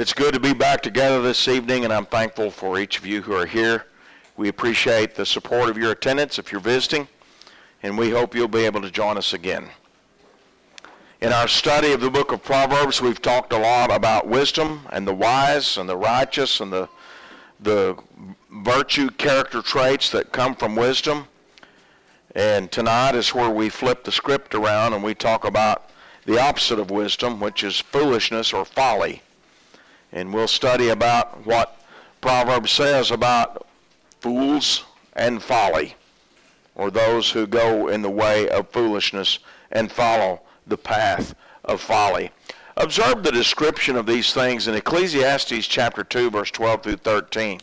It's good to be back together this evening, and I'm thankful for each of you who are here. We appreciate the support of your attendance if you're visiting, and we hope you'll be able to join us again. In our study of the book of Proverbs, we've talked a lot about wisdom and the wise and the righteous and the, the virtue character traits that come from wisdom. And tonight is where we flip the script around and we talk about the opposite of wisdom, which is foolishness or folly. And we'll study about what Proverbs says about fools and folly, or those who go in the way of foolishness and follow the path of folly. Observe the description of these things in Ecclesiastes chapter 2, verse 12 through 13.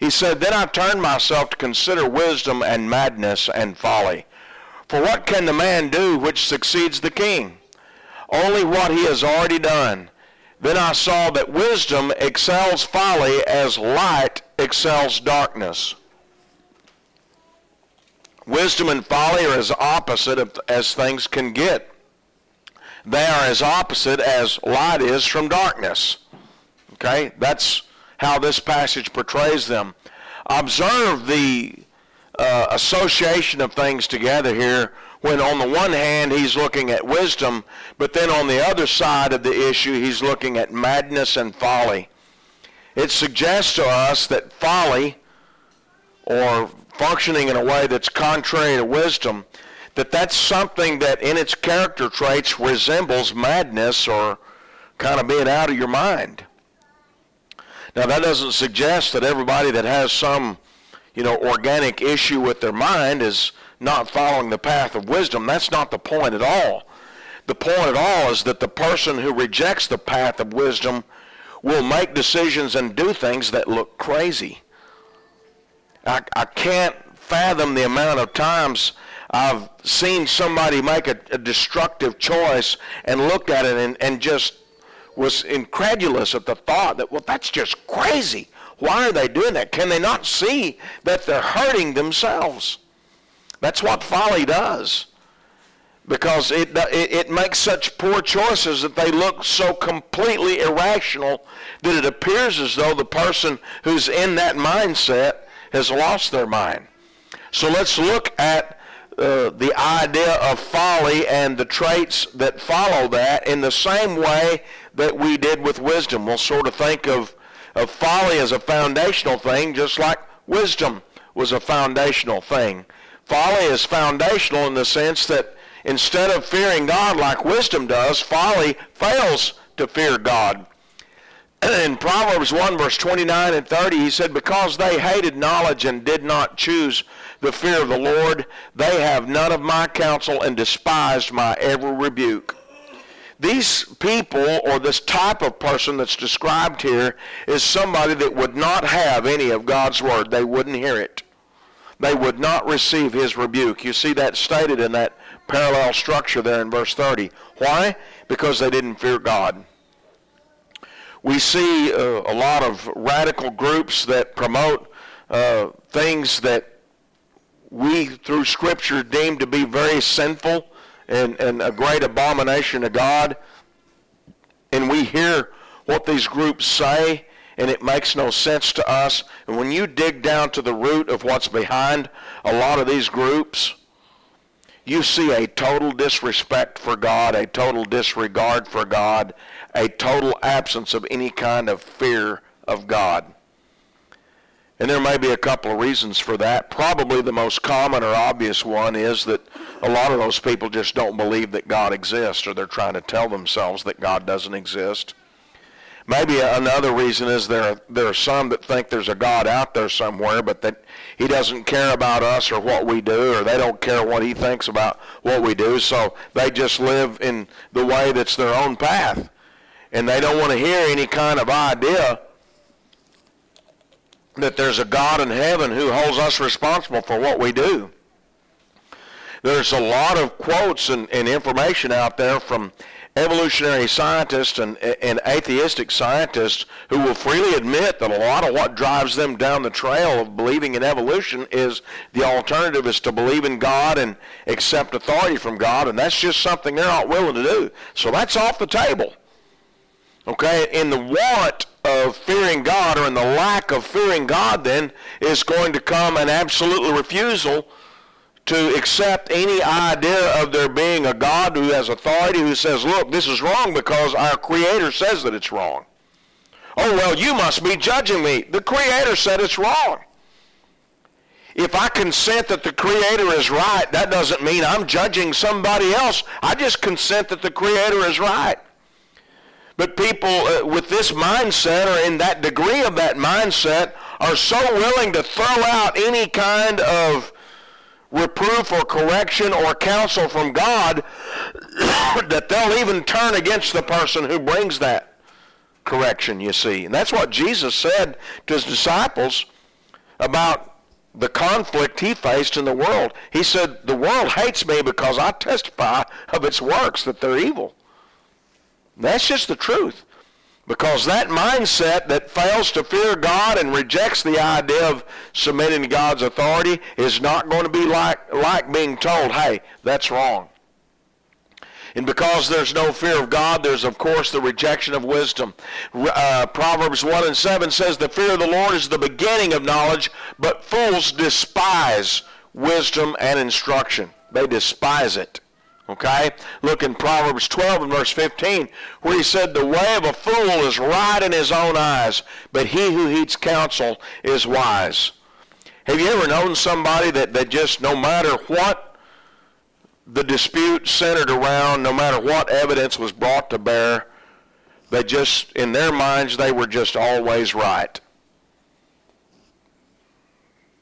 He said, Then I turned myself to consider wisdom and madness and folly. For what can the man do which succeeds the king? Only what he has already done. Then I saw that wisdom excels folly as light excels darkness. Wisdom and folly are as opposite as things can get they are as opposite as light is from darkness. Okay? That's how this passage portrays them. Observe the uh, association of things together here when on the one hand he's looking at wisdom, but then on the other side of the issue he's looking at madness and folly. It suggests to us that folly, or functioning in a way that's contrary to wisdom, that that's something that in its character traits resembles madness or kind of being out of your mind. Now that doesn't suggest that everybody that has some, you know, organic issue with their mind is not following the path of wisdom. That's not the point at all. The point at all is that the person who rejects the path of wisdom will make decisions and do things that look crazy. I, I can't fathom the amount of times I've seen somebody make a, a destructive choice and looked at it and, and just was incredulous at the thought that, well, that's just crazy. Why are they doing that? Can they not see that they're hurting themselves? That's what folly does. Because it, it, it, makes such poor choices that they look so completely irrational that it appears as though the person who's in that mindset has lost their mind. So let's look at uh, the idea of folly and the traits that follow that in the same way that we did with wisdom. We'll sort of think of, of folly as a foundational thing, just like wisdom was a foundational thing. Folly is foundational in the sense that instead of fearing God like wisdom does, folly fails to fear God. In Proverbs 1, verse 29 and 30, he said, Because they hated knowledge and did not choose the fear of the Lord. They have none of my counsel and despised my every rebuke. These people, or this type of person that's described here, is somebody that would not have any of God's word. They wouldn't hear it. They would not receive his rebuke. You see that stated in that parallel structure there in verse 30. Why? Because they didn't fear God. We see uh, a lot of radical groups that promote uh, things that we, through Scripture, deem to be very sinful and, and a great abomination to God. And we hear what these groups say, and it makes no sense to us. And when you dig down to the root of what's behind a lot of these groups, you see a total disrespect for God, a total disregard for God, a total absence of any kind of fear of God. And there may be a couple of reasons for that. Probably the most common or obvious one is that a lot of those people just don't believe that God exists or they're trying to tell themselves that God doesn't exist. Maybe another reason is there there are some that think there's a God out there somewhere, but that he doesn't care about us or what we do, or they don't care what he thinks about what we do, so they just live in the way that's their own path. And they don't want to hear any kind of idea that there's a God in heaven who holds us responsible for what we do. There's a lot of quotes and, and information out there from evolutionary scientists and, and atheistic scientists who will freely admit that a lot of what drives them down the trail of believing in evolution is the alternative is to believe in God and accept authority from God, and that's just something they're not willing to do. So that's off the table. Okay, in the want of fearing God or in the lack of fearing God then is going to come an absolute refusal to accept any idea of there being a God who has authority who says, look, this is wrong because our Creator says that it's wrong. Oh, well, you must be judging me. The Creator said it's wrong. If I consent that the Creator is right, that doesn't mean I'm judging somebody else. I just consent that the Creator is right. But people uh, with this mindset or in that degree of that mindset are so willing to throw out any kind of reproof or correction or counsel from God that they'll even turn against the person who brings that correction, you see. And that's what Jesus said to his disciples about the conflict he faced in the world. He said, the world hates me because I testify of its works that they're evil. That's just the truth. Because that mindset that fails to fear God and rejects the idea of submitting to God's authority is not going to be like, like being told, hey, that's wrong. And because there's no fear of God, there's of course the rejection of wisdom. Uh, Proverbs 1 and 7 says, The fear of the Lord is the beginning of knowledge, but fools despise wisdom and instruction. They despise it. Okay? Look in Proverbs 12 and verse 15, where he said, The way of a fool is right in his own eyes, but he who heeds counsel is wise. Have you ever known somebody that, that just no matter what the dispute centered around, no matter what evidence was brought to bear, they just, in their minds, they were just always right?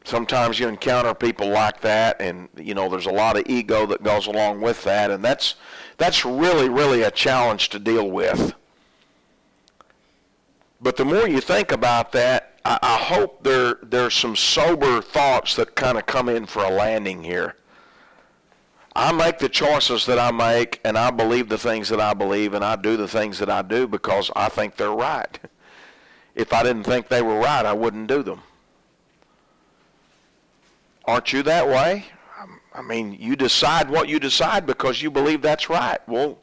Sometimes you encounter people like that and you know there's a lot of ego that goes along with that and that's that's really really a challenge to deal with but the more you think about that i, I hope there there's some sober thoughts that kind of come in for a landing here I make the choices that I make, and I believe the things that I believe, and I do the things that I do because I think they're right. If I didn't think they were right, I wouldn't do them. Aren't you that way? I mean, you decide what you decide because you believe that's right. Well,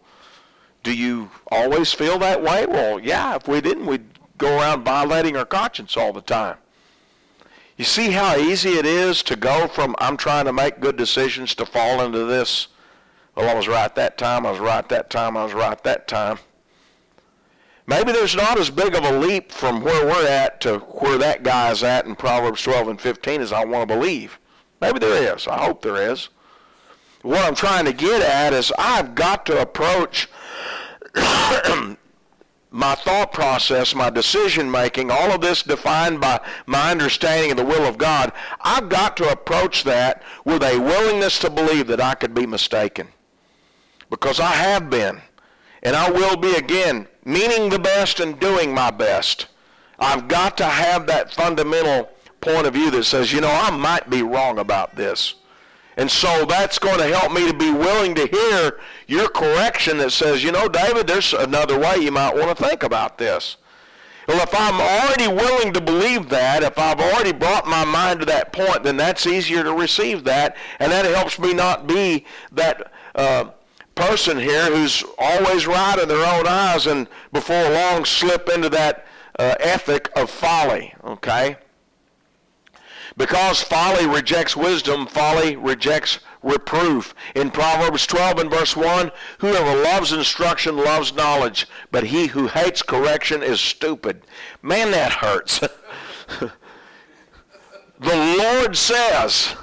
do you always feel that way? Well, yeah, if we didn't, we'd go around violating our conscience all the time. You see how easy it is to go from I'm trying to make good decisions to fall into this, well, I was right that time, I was right that time, I was right that time. Maybe there's not as big of a leap from where we're at to where that guy's at in Proverbs 12 and 15 as I want to believe. Maybe there is. I hope there is. What I'm trying to get at is I've got to approach my thought process, my decision making, all of this defined by my understanding of the will of God. I've got to approach that with a willingness to believe that I could be mistaken. Because I have been, and I will be again, meaning the best and doing my best. I've got to have that fundamental point of view that says, you know, I might be wrong about this. And so that's going to help me to be willing to hear your correction that says, you know, David, there's another way you might want to think about this. Well, if I'm already willing to believe that, if I've already brought my mind to that point, then that's easier to receive that, and that helps me not be that uh, person here who's always right in their own eyes and before long slip into that uh, ethic of folly, okay? Because folly rejects wisdom, folly rejects reproof. In Proverbs 12 and verse 1, whoever loves instruction loves knowledge, but he who hates correction is stupid. Man, that hurts. the Lord says,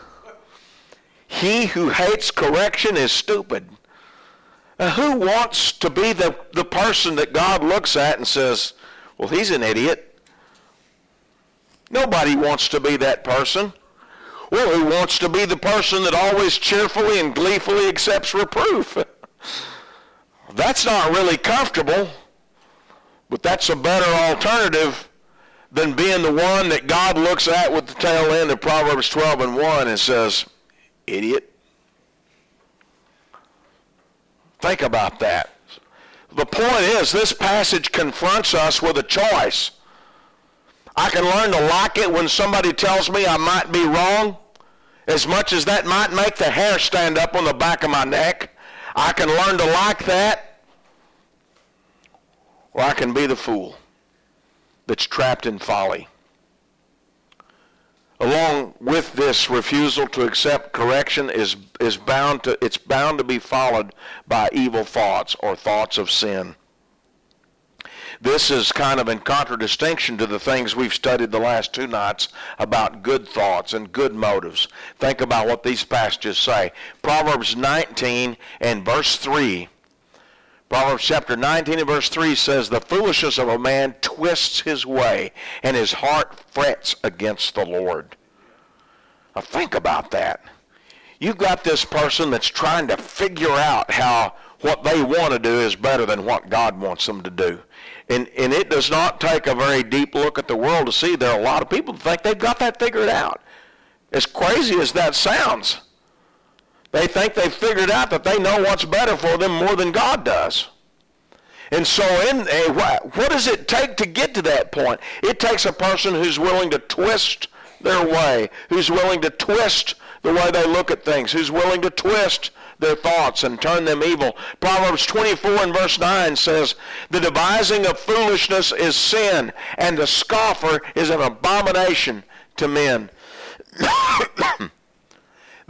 he who hates correction is stupid. Now, who wants to be the, the person that God looks at and says, well, he's an idiot? Nobody wants to be that person. Well, who wants to be the person that always cheerfully and gleefully accepts reproof? that's not really comfortable, but that's a better alternative than being the one that God looks at with the tail end of Proverbs 12 and 1 and says, idiot. Think about that. The point is, this passage confronts us with a choice. I can learn to like it when somebody tells me I might be wrong, as much as that might make the hair stand up on the back of my neck. I can learn to like that. or I can be the fool that's trapped in folly. Along with this refusal to accept correction is, is bound to, it's bound to be followed by evil thoughts or thoughts of sin. This is kind of in contradistinction to the things we've studied the last two nights about good thoughts and good motives. Think about what these passages say. Proverbs 19 and verse 3. Proverbs chapter 19 and verse 3 says, The foolishness of a man twists his way, and his heart frets against the Lord. Now think about that. You've got this person that's trying to figure out how what they want to do is better than what God wants them to do. And, and it does not take a very deep look at the world to see there are a lot of people that think they've got that figured out. As crazy as that sounds, they think they've figured out that they know what's better for them more than God does. And so in eh, a, what does it take to get to that point? It takes a person who's willing to twist their way, who's willing to twist the way they look at things, who's willing to twist their thoughts and turn them evil. Proverbs 24 and verse 9 says, The devising of foolishness is sin, and the scoffer is an abomination to men.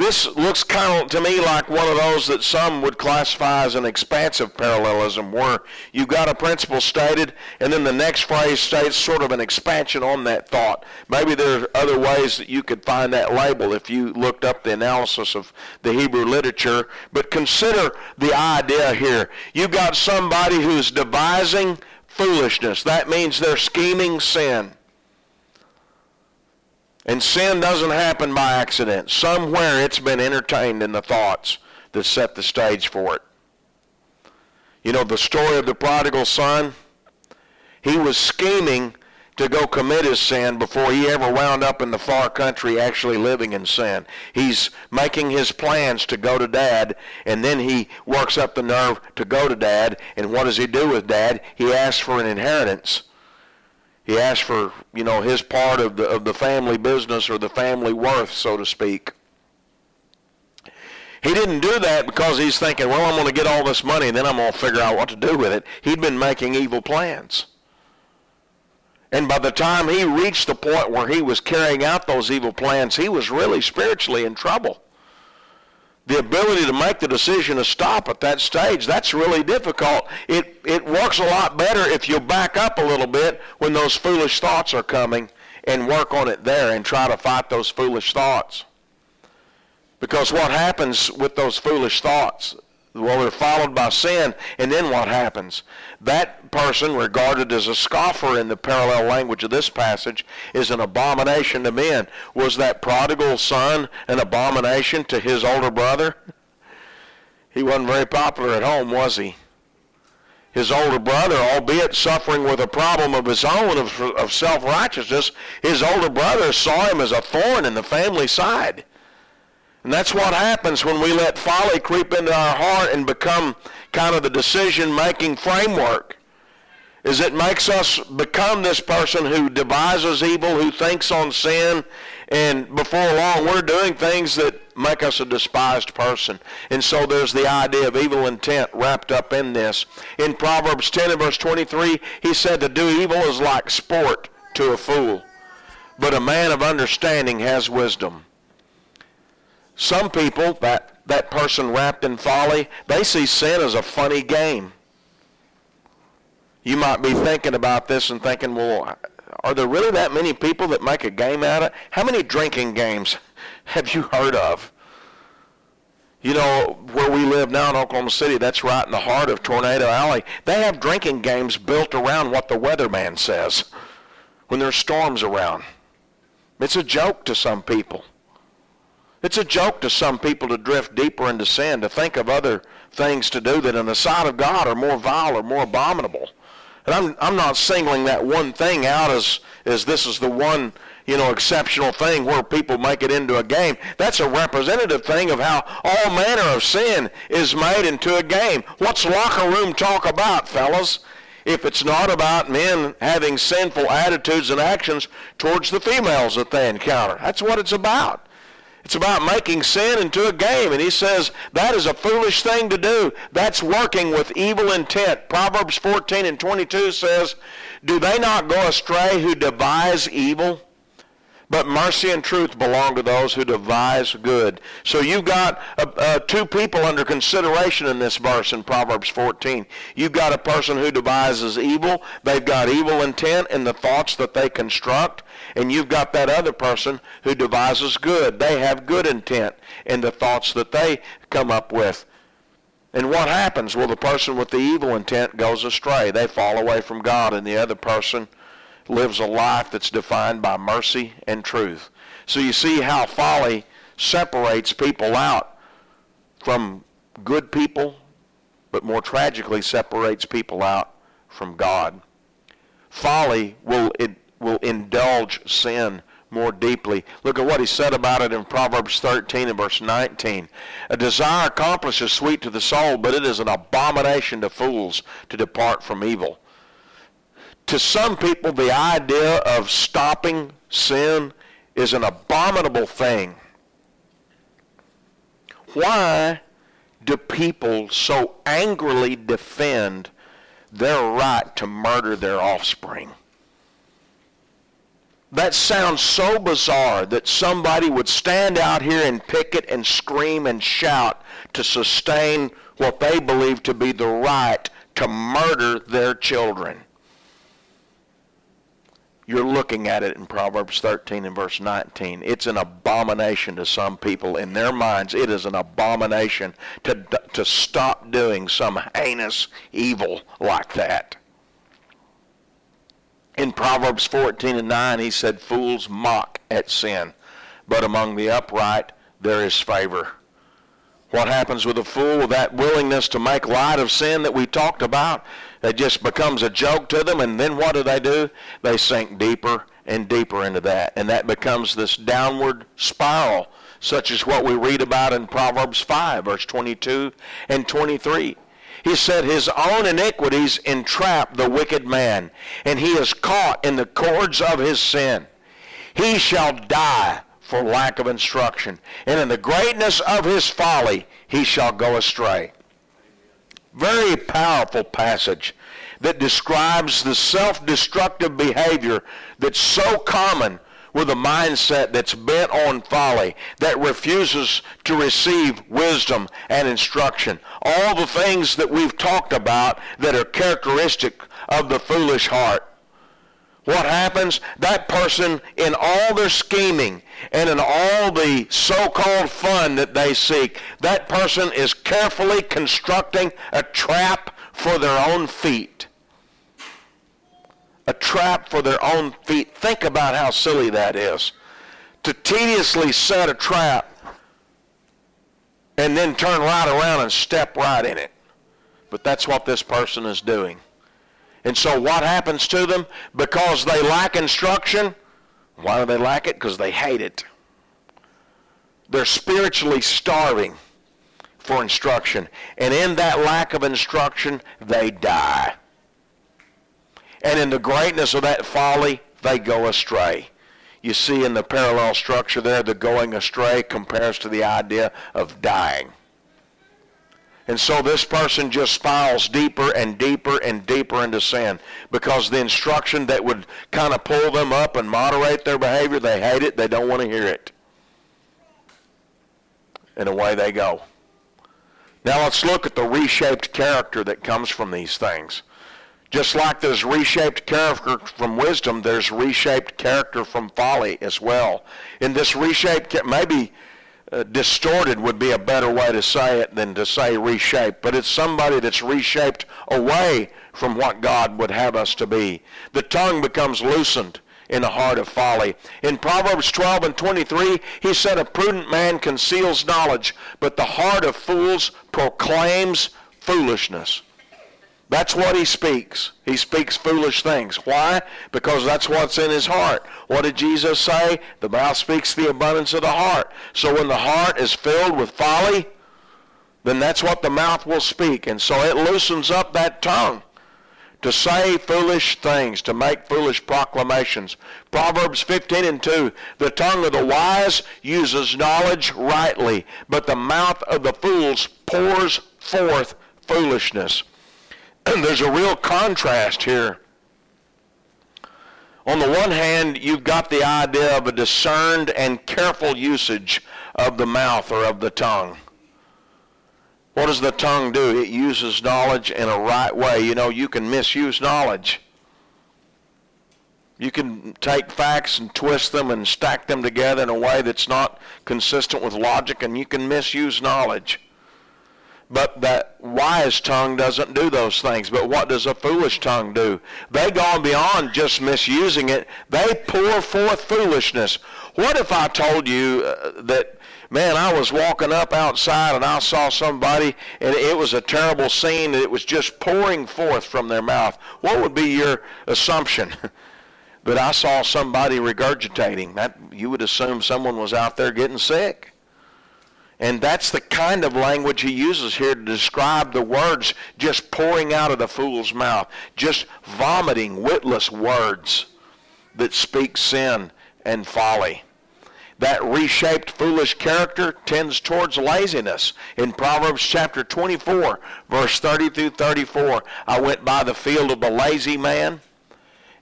This looks kind of to me like one of those that some would classify as an expansive parallelism, where you've got a principle stated, and then the next phrase states sort of an expansion on that thought. Maybe there are other ways that you could find that label if you looked up the analysis of the Hebrew literature. But consider the idea here. You've got somebody who's devising foolishness. That means they're scheming sin. And sin doesn't happen by accident. Somewhere it's been entertained in the thoughts that set the stage for it. You know, the story of the prodigal son, he was scheming to go commit his sin before he ever wound up in the far country actually living in sin. He's making his plans to go to dad, and then he works up the nerve to go to dad, and what does he do with dad? He asks for an inheritance. He asked for, you know, his part of the, of the family business or the family worth, so to speak. He didn't do that because he's thinking, well, I'm going to get all this money and then I'm going to figure out what to do with it. He'd been making evil plans. And by the time he reached the point where he was carrying out those evil plans, he was really spiritually in trouble the ability to make the decision to stop at that stage, that's really difficult. It, it works a lot better if you back up a little bit when those foolish thoughts are coming and work on it there and try to fight those foolish thoughts. Because what happens with those foolish thoughts? Well, they're followed by sin, and then what happens? That person, regarded as a scoffer in the parallel language of this passage, is an abomination to men. Was that prodigal son an abomination to his older brother? He wasn't very popular at home, was he? His older brother, albeit suffering with a problem of his own of, of self-righteousness, his older brother saw him as a thorn in the family side. And that's what happens when we let folly creep into our heart and become kind of the decision-making framework. Is it makes us become this person who devises evil, who thinks on sin, and before long we're doing things that make us a despised person. And so there's the idea of evil intent wrapped up in this. In Proverbs 10 and verse 23, he said to do evil is like sport to a fool, but a man of understanding has wisdom. Some people, that, that person wrapped in folly, they see sin as a funny game. You might be thinking about this and thinking, well, are there really that many people that make a game out of it? How many drinking games have you heard of? You know, where we live now in Oklahoma City, that's right in the heart of Tornado Alley. They have drinking games built around what the weatherman says when there's storms around. It's a joke to some people. It's a joke to some people to drift deeper into sin, to think of other things to do that in the sight of God are more vile or more abominable. And I'm, I'm not singling that one thing out as, as this is the one, you know, exceptional thing where people make it into a game. That's a representative thing of how all manner of sin is made into a game. What's locker room talk about, fellas? If it's not about men having sinful attitudes and actions towards the females that they encounter. That's what it's about. It's about making sin into a game. And he says that is a foolish thing to do. That's working with evil intent. Proverbs 14 and 22 says, Do they not go astray who devise evil? But mercy and truth belong to those who devise good. So you've got uh, uh, two people under consideration in this verse in Proverbs 14. You've got a person who devises evil. They've got evil intent in the thoughts that they construct. And you've got that other person who devises good. They have good intent in the thoughts that they come up with. And what happens? Well, the person with the evil intent goes astray. They fall away from God, and the other person lives a life that's defined by mercy and truth. So you see how folly separates people out from good people, but more tragically separates people out from God. Folly will it will indulge sin more deeply. Look at what he said about it in Proverbs 13 and verse 19. A desire accomplishes sweet to the soul, but it is an abomination to fools to depart from evil to some people, the idea of stopping sin is an abominable thing. Why do people so angrily defend their right to murder their offspring? That sounds so bizarre that somebody would stand out here and picket and scream and shout to sustain what they believe to be the right to murder their children you're looking at it in Proverbs 13 and verse 19. It's an abomination to some people. In their minds, it is an abomination to, to stop doing some heinous evil like that. In Proverbs 14 and 9, he said, Fools mock at sin, but among the upright there is favor. What happens with a fool with that willingness to make light of sin that we talked about? It just becomes a joke to them, and then what do they do? They sink deeper and deeper into that, and that becomes this downward spiral, such as what we read about in Proverbs 5, verse 22 and 23. He said, His own iniquities entrap the wicked man, and he is caught in the cords of his sin. He shall die for lack of instruction, and in the greatness of his folly he shall go astray. Very powerful passage that describes the self-destructive behavior that's so common with a mindset that's bent on folly, that refuses to receive wisdom and instruction. All the things that we've talked about that are characteristic of the foolish heart. What happens? That person, in all their scheming and in all the so-called fun that they seek, that person is carefully constructing a trap for their own feet. A trap for their own feet. Think about how silly that is. To tediously set a trap and then turn right around and step right in it. But that's what this person is doing. And so what happens to them? Because they lack instruction. Why do they lack it? Because they hate it. They're spiritually starving for instruction. And in that lack of instruction, they die. And in the greatness of that folly, they go astray. You see in the parallel structure there, the going astray compares to the idea of dying. And so this person just spirals deeper and deeper and deeper into sin because the instruction that would kind of pull them up and moderate their behavior, they hate it. They don't want to hear it. And away they go. Now let's look at the reshaped character that comes from these things. Just like there's reshaped character from wisdom, there's reshaped character from folly as well. In this reshaped, maybe uh, distorted would be a better way to say it than to say reshaped, but it's somebody that's reshaped away from what God would have us to be. The tongue becomes loosened in the heart of folly. In Proverbs 12 and 23, he said, A prudent man conceals knowledge, but the heart of fools proclaims foolishness. That's what he speaks. He speaks foolish things. Why? Because that's what's in his heart. What did Jesus say? The mouth speaks the abundance of the heart. So when the heart is filled with folly, then that's what the mouth will speak. And so it loosens up that tongue to say foolish things, to make foolish proclamations. Proverbs 15 and 2, the tongue of the wise uses knowledge rightly, but the mouth of the fools pours forth foolishness. There's a real contrast here. On the one hand, you've got the idea of a discerned and careful usage of the mouth or of the tongue. What does the tongue do? It uses knowledge in a right way. You know, you can misuse knowledge. You can take facts and twist them and stack them together in a way that's not consistent with logic, and you can misuse knowledge. But that wise tongue doesn't do those things. But what does a foolish tongue do? They go beyond just misusing it. They pour forth foolishness. What if I told you uh, that man, I was walking up outside and I saw somebody and it was a terrible scene and it was just pouring forth from their mouth. What would be your assumption? that I saw somebody regurgitating. That you would assume someone was out there getting sick. And that's the kind of language he uses here to describe the words just pouring out of the fool's mouth, just vomiting witless words that speak sin and folly that reshaped foolish character tends towards laziness. In Proverbs chapter 24, verse 30 through 34, I went by the field of the lazy man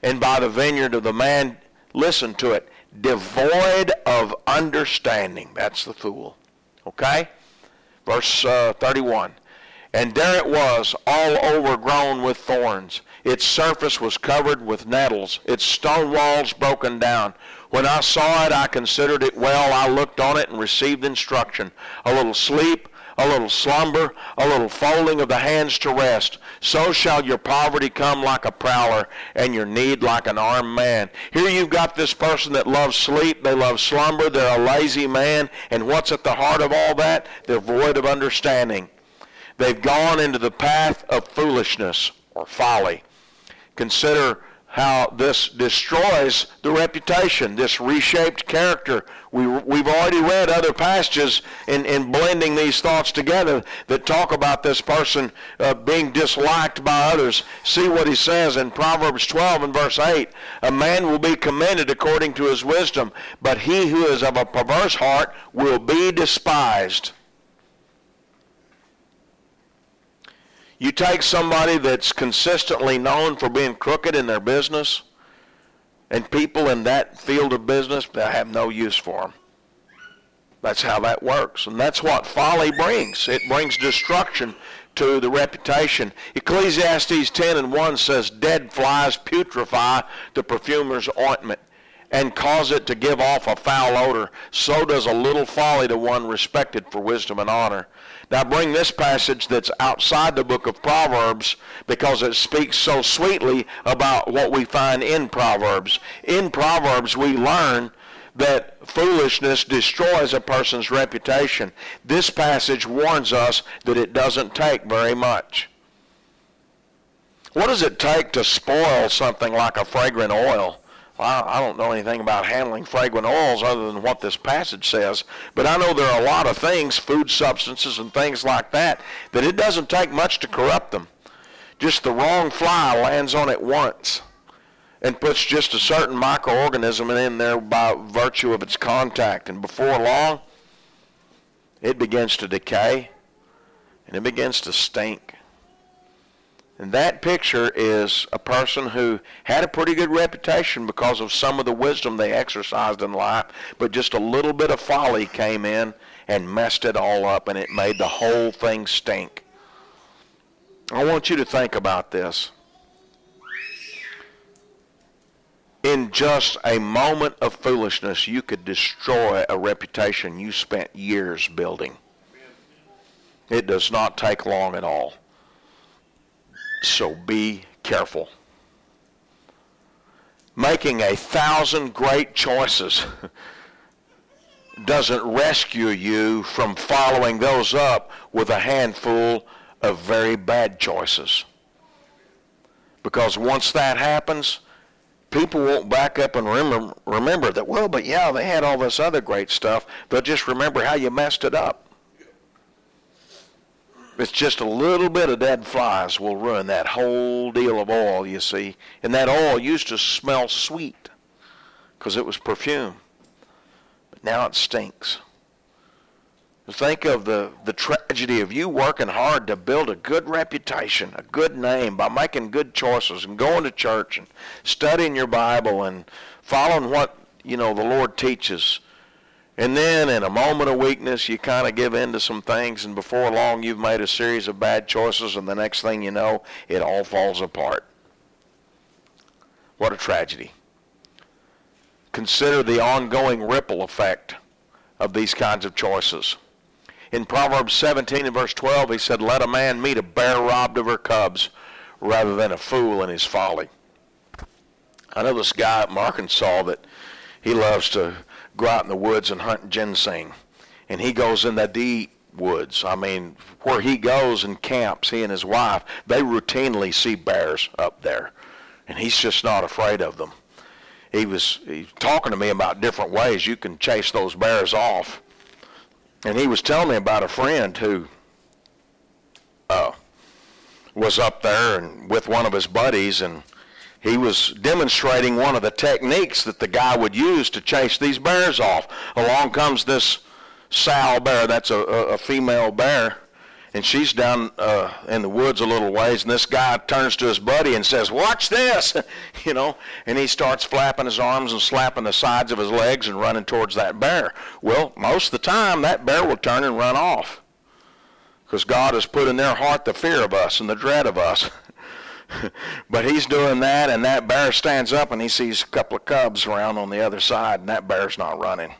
and by the vineyard of the man, listen to it, devoid of understanding. That's the fool. Okay? Verse uh, 31. And there it was, all overgrown with thorns. Its surface was covered with nettles, its stone walls broken down. When I saw it, I considered it well. I looked on it and received instruction. A little sleep, a little slumber, a little folding of the hands to rest. So shall your poverty come like a prowler, and your need like an armed man. Here you've got this person that loves sleep, they love slumber, they're a lazy man, and what's at the heart of all that? They're void of understanding. They've gone into the path of foolishness or folly. Consider how this destroys the reputation, this reshaped character. We, we've already read other passages in, in blending these thoughts together that talk about this person uh, being disliked by others. See what he says in Proverbs 12 and verse 8. A man will be commended according to his wisdom, but he who is of a perverse heart will be despised. You take somebody that's consistently known for being crooked in their business, and people in that field of business, they have no use for them. That's how that works. And that's what folly brings. It brings destruction to the reputation. Ecclesiastes 10 and 1 says, Dead flies putrefy the perfumer's ointment and cause it to give off a foul odor. So does a little folly to one respected for wisdom and honor. Now bring this passage that's outside the book of Proverbs because it speaks so sweetly about what we find in Proverbs. In Proverbs we learn that foolishness destroys a person's reputation. This passage warns us that it doesn't take very much. What does it take to spoil something like a fragrant oil? Well, I don't know anything about handling fragrant oils other than what this passage says, but I know there are a lot of things, food substances and things like that, that it doesn't take much to corrupt them. Just the wrong fly lands on it once and puts just a certain microorganism in there by virtue of its contact, and before long, it begins to decay and it begins to stink. And that picture is a person who had a pretty good reputation because of some of the wisdom they exercised in life, but just a little bit of folly came in and messed it all up, and it made the whole thing stink. I want you to think about this. In just a moment of foolishness, you could destroy a reputation you spent years building. It does not take long at all. So be careful. Making a thousand great choices doesn't rescue you from following those up with a handful of very bad choices. Because once that happens, people won't back up and remember, remember that, well, but yeah, they had all this other great stuff. They'll just remember how you messed it up. It's just a little bit of dead flies will ruin that whole deal of oil, you see. And that oil used to smell sweet because it was perfume. But now it stinks. Think of the, the tragedy of you working hard to build a good reputation, a good name by making good choices and going to church and studying your Bible and following what, you know, the Lord teaches. And then in a moment of weakness, you kind of give in to some things, and before long, you've made a series of bad choices, and the next thing you know, it all falls apart. What a tragedy. Consider the ongoing ripple effect of these kinds of choices in Proverbs 17 and verse 12, he said, Let a man meet a bear robbed of her cubs rather than a fool in his folly. I know this guy at Arkansas that he loves to go out in the woods and hunt ginseng. And he goes in the deep woods. I mean, where he goes and camps, he and his wife, they routinely see bears up there. And he's just not afraid of them. He was, he was talking to me about different ways you can chase those bears off and he was telling me about a friend who uh, was up there and with one of his buddies, and he was demonstrating one of the techniques that the guy would use to chase these bears off. Along comes this sow bear, that's a, a female bear, and she's down uh, in the woods a little ways, and this guy turns to his buddy and says, "Watch this," you know, and he starts flapping his arms and slapping the sides of his legs and running towards that bear. Well, most of the time, that bear will turn and run off, because God has put in their heart the fear of us and the dread of us. but he's doing that, and that bear stands up, and he sees a couple of cubs around on the other side, and that bear's not running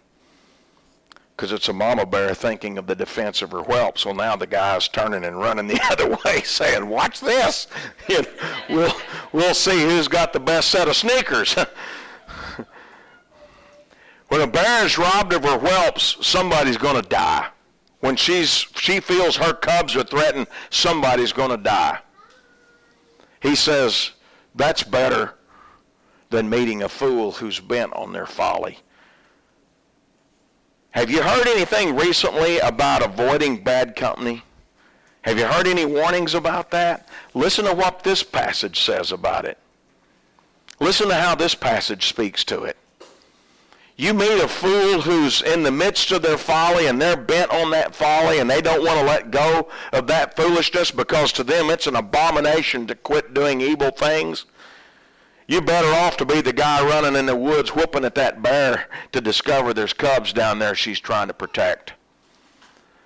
because it's a mama bear thinking of the defense of her whelp. So now the guy's turning and running the other way, saying, "Watch this! we'll we'll see who's got the best set of sneakers." when a bear is robbed of her whelps, somebody's going to die. When she's she feels her cubs are threatened, somebody's going to die. He says that's better than meeting a fool who's bent on their folly. Have you heard anything recently about avoiding bad company? Have you heard any warnings about that? Listen to what this passage says about it. Listen to how this passage speaks to it. You meet a fool who's in the midst of their folly and they're bent on that folly and they don't want to let go of that foolishness because to them it's an abomination to quit doing evil things. You're better off to be the guy running in the woods whooping at that bear to discover there's cubs down there she's trying to protect.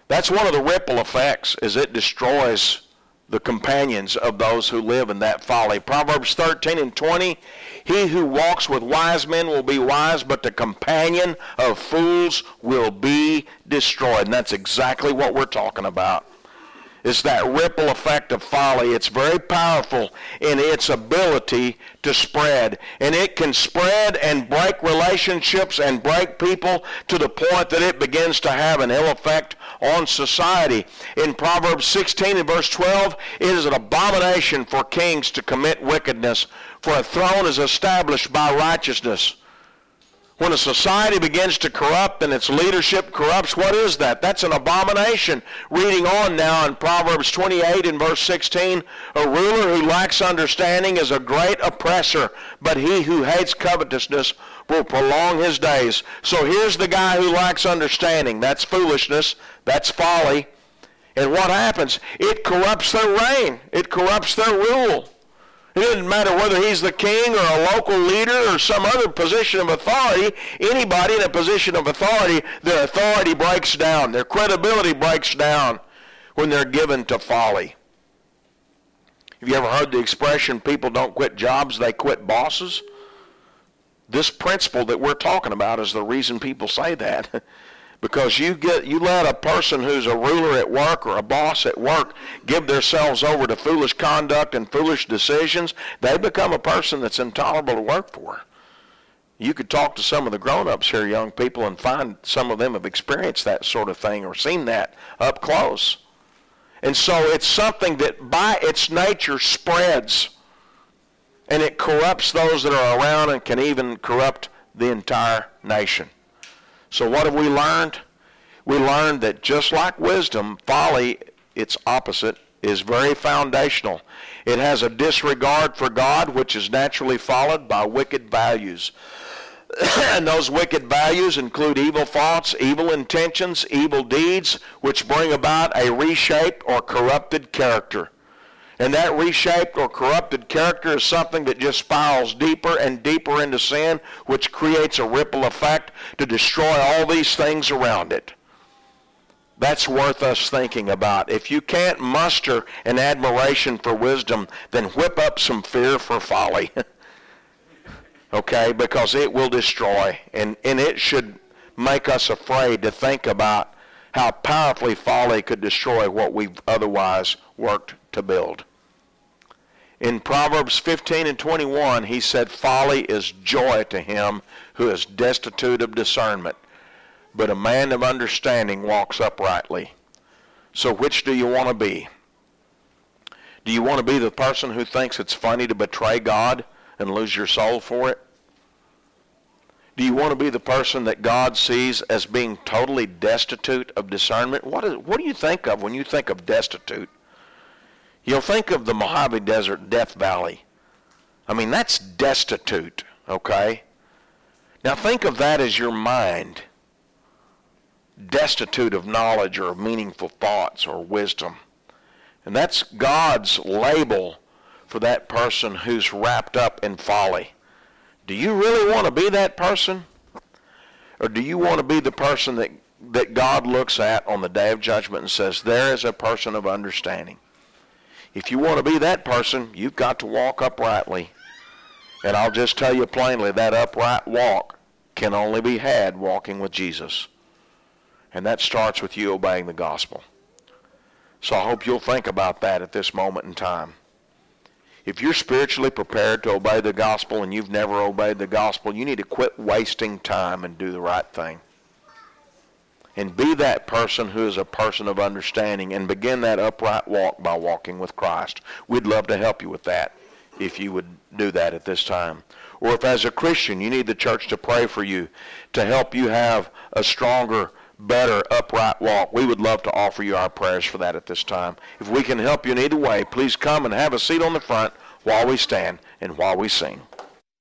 That's one of the ripple effects is it destroys the companions of those who live in that folly. Proverbs 13 and 20, he who walks with wise men will be wise, but the companion of fools will be destroyed. And that's exactly what we're talking about It's that ripple effect of folly. It's very powerful in its ability to spread. And it can spread and break relationships and break people to the point that it begins to have an ill effect on society. In Proverbs 16 and verse 12, it is an abomination for kings to commit wickedness, for a throne is established by righteousness. When a society begins to corrupt and its leadership corrupts, what is that? That's an abomination. Reading on now in Proverbs 28 and verse 16, a ruler who lacks understanding is a great oppressor, but he who hates covetousness will prolong his days. So here's the guy who lacks understanding. That's foolishness. That's folly. And what happens? It corrupts their reign. It corrupts their rule. It doesn't matter whether he's the king or a local leader or some other position of authority. Anybody in a position of authority, their authority breaks down. Their credibility breaks down when they're given to folly. Have you ever heard the expression, people don't quit jobs, they quit bosses? This principle that we're talking about is the reason people say that. because you get you let a person who's a ruler at work or a boss at work give themselves over to foolish conduct and foolish decisions, they become a person that's intolerable to work for. You could talk to some of the grown-ups here, young people, and find some of them have experienced that sort of thing or seen that up close. And so it's something that by its nature spreads and it corrupts those that are around and can even corrupt the entire nation. So what have we learned? We learned that just like wisdom, folly its opposite, is very foundational. It has a disregard for God, which is naturally followed by wicked values. and those wicked values include evil thoughts, evil intentions, evil deeds, which bring about a reshaped or corrupted character. And that reshaped or corrupted character is something that just spirals deeper and deeper into sin, which creates a ripple effect to destroy all these things around it. That's worth us thinking about. If you can't muster an admiration for wisdom, then whip up some fear for folly. okay? Because it will destroy, and, and it should make us afraid to think about how powerfully folly could destroy what we've otherwise worked to build. In Proverbs 15 and 21, he said, Folly is joy to him who is destitute of discernment but a man of understanding walks uprightly. So which do you want to be? Do you want to be the person who thinks it's funny to betray God and lose your soul for it? Do you want to be the person that God sees as being totally destitute of discernment? What, is, what do you think of when you think of destitute? You'll think of the Mojave Desert, Death Valley. I mean, that's destitute, okay? Now think of that as your mind destitute of knowledge or meaningful thoughts or wisdom. And that's God's label for that person who's wrapped up in folly. Do you really want to be that person? Or do you want to be the person that, that God looks at on the day of judgment and says, there is a person of understanding? If you want to be that person, you've got to walk uprightly. And I'll just tell you plainly, that upright walk can only be had walking with Jesus. And that starts with you obeying the gospel. So I hope you'll think about that at this moment in time. If you're spiritually prepared to obey the gospel and you've never obeyed the gospel, you need to quit wasting time and do the right thing. And be that person who is a person of understanding and begin that upright walk by walking with Christ. We'd love to help you with that if you would do that at this time. Or if as a Christian you need the church to pray for you to help you have a stronger better upright walk. We would love to offer you our prayers for that at this time. If we can help you in either way, please come and have a seat on the front while we stand and while we sing.